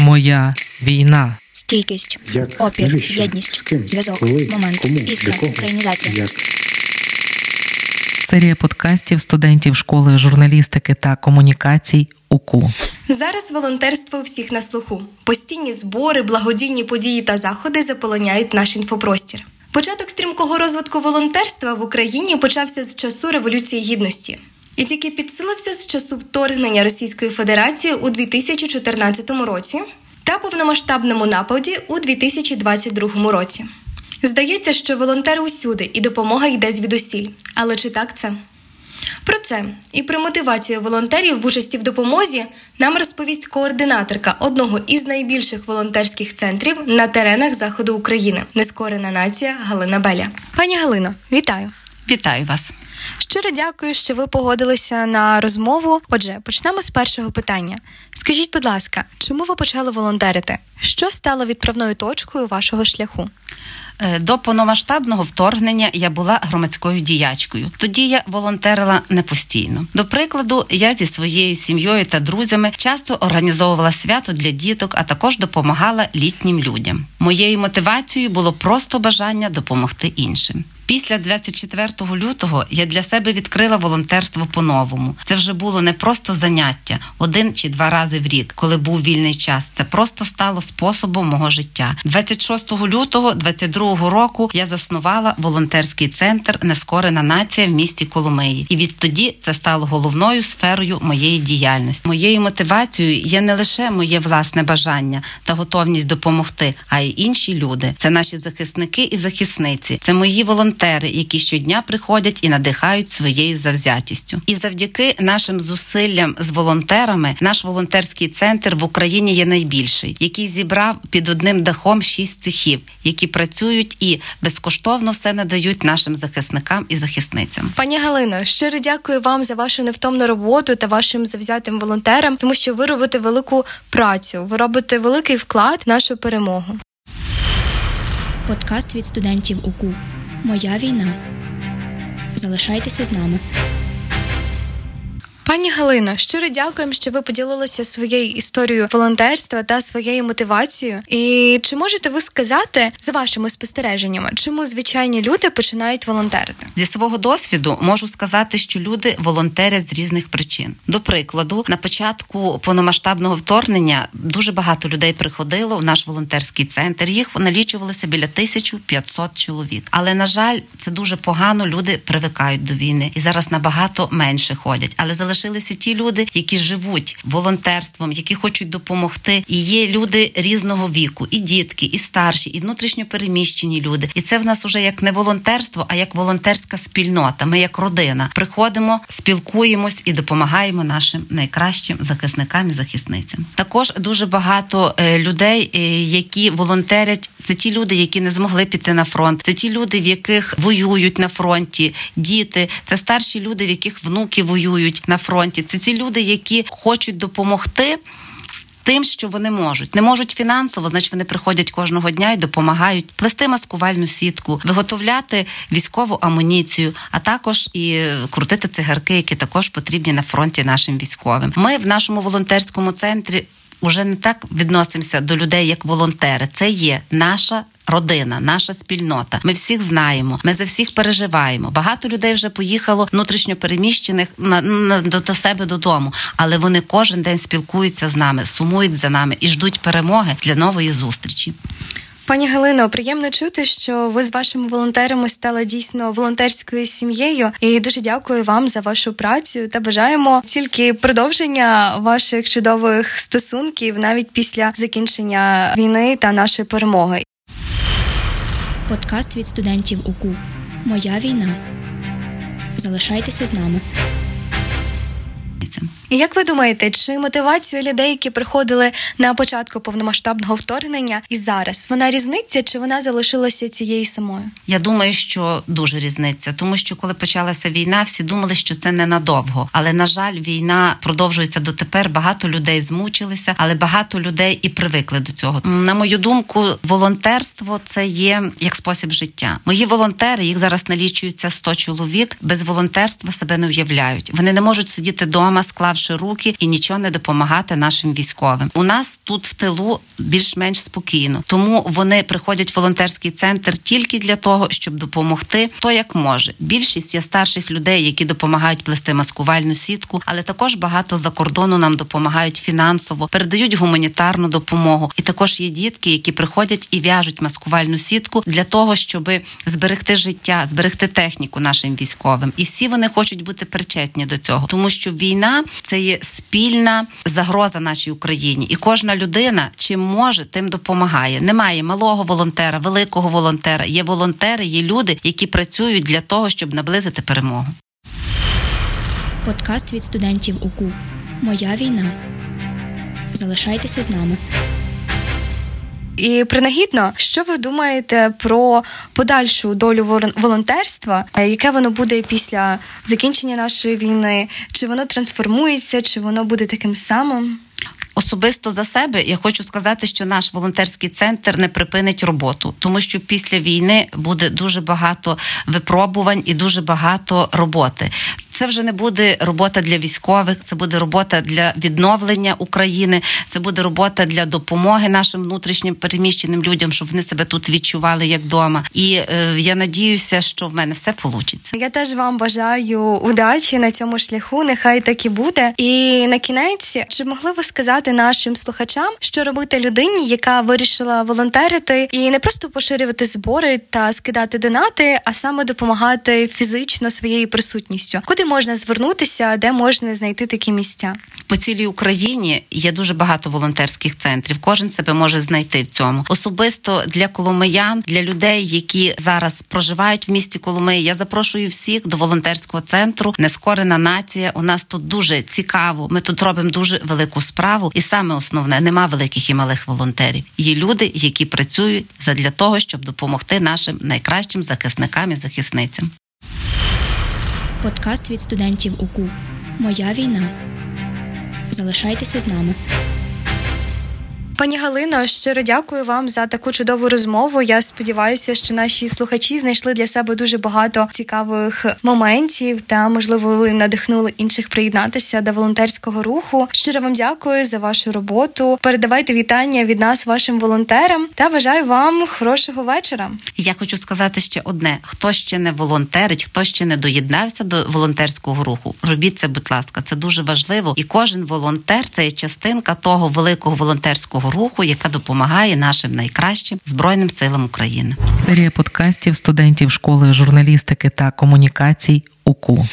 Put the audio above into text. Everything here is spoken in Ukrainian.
Моя війна. Стійкість, Як? опір, Навіщо? єдність, З ким? зв'язок, Коли? момент, Кому? іскра, Для кого? українізація. Як? Серія подкастів студентів школи журналістики та комунікацій УКУ. Зараз волонтерство у всіх на слуху. Постійні збори, благодійні події та заходи заполоняють наш інфопростір. Початок стрімкого розвитку волонтерства в Україні почався з часу Революції Гідності і тільки підсилився з часу вторгнення Російської Федерації у 2014 році та повномасштабному нападі у 2022 році. Здається, що волонтери усюди і допомога йде звідусіль. Але чи так це? Про це і про мотивацію волонтерів в участі в допомозі нам розповість координаторка одного із найбільших волонтерських центрів на теренах заходу України, нескорена нація Галина Беля. Пані Галино, вітаю! Вітаю вас. Щиро дякую, що ви погодилися на розмову. Отже, почнемо з першого питання. Скажіть, будь ласка, чому ви почали волонтерити? Що стало відправною точкою вашого шляху? Е, До повномасштабного вторгнення я була громадською діячкою. Тоді я волонтерила не постійно. До прикладу, я зі своєю сім'єю та друзями часто організовувала свято для діток, а також допомагала літнім людям. Моєю мотивацією було просто бажання допомогти іншим. Після 24 лютого я для себе відкрила волонтерство по-новому. Це вже було не просто заняття один чи два рази в рік, коли був вільний час. Це просто стало способом мого життя. 26 лютого 22 року я заснувала волонтерський центр Нескорена нація в місті Коломиї. І відтоді це стало головною сферою моєї діяльності. Моєю мотивацією є не лише моє власне бажання та готовність допомогти, а й інші люди. Це наші захисники і захисниці. Це мої волонтери, які щодня приходять і надихають своєю завзятістю. І завдяки нашим зусиллям з волонтерами, наш волонтерський центр в Україні є найбільший, який зібрав під одним дахом шість цехів, які працюють і безкоштовно все надають нашим захисникам і захисницям. Пані Галино, щиро дякую вам за вашу невтомну роботу та вашим завзятим волонтерам, тому що ви робите велику працю, ви робите великий вклад в нашу перемогу. Подкаст від студентів УКУ. Моя війна. Залишайтеся з нами. Пані Галино, щиро дякуємо, що ви поділилися своєю історією волонтерства та своєю мотивацією. І чи можете ви сказати за вашими спостереженнями, чому звичайні люди починають волонтерити? Зі свого досвіду можу сказати, що люди волонтерять з різних причин. До прикладу, на початку повномасштабного вторгнення дуже багато людей приходило в наш волонтерський центр. Їх налічувалося біля 1500 чоловік. Але на жаль, це дуже погано. Люди привикають до війни і зараз набагато менше ходять. Але залишилися ті люди, які живуть волонтерством, які хочуть допомогти. І є люди різного віку, і дітки, і старші, і внутрішньо переміщені люди. І це в нас уже як не волонтерство, а як волонтерська спільнота. Ми як родина приходимо, спілкуємось і допомагаємо нашим найкращим захисникам і захисницям. Також дуже багато е, людей, е, які волонтерять. Це ті люди, які не змогли піти на фронт. Це ті люди, в яких воюють на фронті, діти, це старші люди, в яких внуки воюють на фронті. Це ті люди, які хочуть допомогти. Тим, що вони можуть, не можуть фінансово, значить вони приходять кожного дня і допомагають плести маскувальну сітку, виготовляти військову амуніцію, а також і крутити цигарки, які також потрібні на фронті нашим військовим. Ми в нашому волонтерському центрі вже не так відносимося до людей як волонтери. Це є наша. Родина, наша спільнота. Ми всіх знаємо. Ми за всіх переживаємо. Багато людей вже поїхало внутрішньо переміщених на, на до, до себе додому, але вони кожен день спілкуються з нами, сумують за нами і ждуть перемоги для нової зустрічі. Пані Галино, приємно чути, що ви з вашими волонтерами стали дійсно волонтерською сім'єю. І дуже дякую вам за вашу працю та бажаємо тільки продовження ваших чудових стосунків навіть після закінчення війни та нашої перемоги. Подкаст від студентів УКУ. Моя війна. Залишайтеся з нами. І як ви думаєте, чи мотивація людей, які приходили на початку повномасштабного вторгнення, і зараз вона різниця, чи вона залишилася цією самою? Я думаю, що дуже різниця, тому що коли почалася війна, всі думали, що це ненадовго. Але на жаль, війна продовжується дотепер. Багато людей змучилися, але багато людей і привикли до цього. На мою думку, волонтерство це є як спосіб життя. Мої волонтери їх зараз налічується 100 чоловік. Без волонтерства себе не уявляють. Вони не можуть сидіти вдома, склавши склавши руки і нічого не допомагати нашим військовим. У нас тут в тилу більш-менш спокійно, тому вони приходять в волонтерський центр тільки для того, щоб допомогти, хто як може. Більшість є старших людей, які допомагають плести маскувальну сітку, але також багато за кордону нам допомагають фінансово, передають гуманітарну допомогу. І також є дітки, які приходять і в'яжуть маскувальну сітку для того, щоб зберегти життя, зберегти техніку нашим військовим. І всі вони хочуть бути причетні до цього, тому що війна це є спільна загроза нашій Україні, і кожна людина чим може, тим допомагає. Немає малого волонтера, великого волонтера. Є волонтери, є люди, які працюють для того, щоб наблизити перемогу. Подкаст від студентів УКУ Моя війна. Залишайтеся з нами. І принагідно, що ви думаєте про подальшу долю волонтерства? Е, Яке воно буде після закінчення нашої війни? Чи воно трансформується, чи воно буде таким самим? Особисто за себе я хочу сказати, що наш волонтерський центр не припинить роботу, тому що після війни буде дуже багато випробувань і дуже багато роботи. Це вже не буде робота для військових, це буде робота для відновлення України, це буде робота для допомоги нашим внутрішнім переміщеним людям, щоб вони себе тут відчували як вдома. І е, я надіюся, що в мене все вийде. Я теж вам бажаю удачі на цьому шляху. Нехай так і буде. І на кінець, чи могли ви сказати нашим слухачам, що робити людині, яка вирішила волонтерити і не просто поширювати збори та скидати донати, а саме допомагати фізично своєю присутністю? Куди можна звернутися, де можна знайти такі місця? По цілій Україні є дуже багато волонтерських центрів. Кожен себе може знайти в цьому. Особисто для коломиян, для людей, які зараз проживають в місті Коломиї. Я запрошую всіх до волонтерського центру. Нескорена нація. У нас тут дуже цікаво. Ми тут робимо дуже велику справу, і саме основне нема великих і малих волонтерів. Є люди, які працюють задля того, щоб допомогти нашим найкращим захисникам і захисницям. Подкаст від студентів УКУ Моя війна. Залишайтеся з нами. Пані Галино, щиро дякую вам за таку чудову розмову. Я сподіваюся, що наші слухачі знайшли для себе дуже багато цікавих моментів та, можливо, ви надихнули інших приєднатися до волонтерського руху. Щиро вам дякую за вашу роботу. Передавайте вітання від нас вашим волонтерам та бажаю вам хорошого вечора. Я хочу сказати ще одне: хто ще не волонтерить, хто ще не доєднався до волонтерського руху, робіть це, будь ласка, це дуже важливо. І кожен волонтер це є частинка того великого волонтерського руху, яка допомагає нашим найкращим збройним силам України. Серія подкастів студентів школи журналістики та комунікацій УКУ.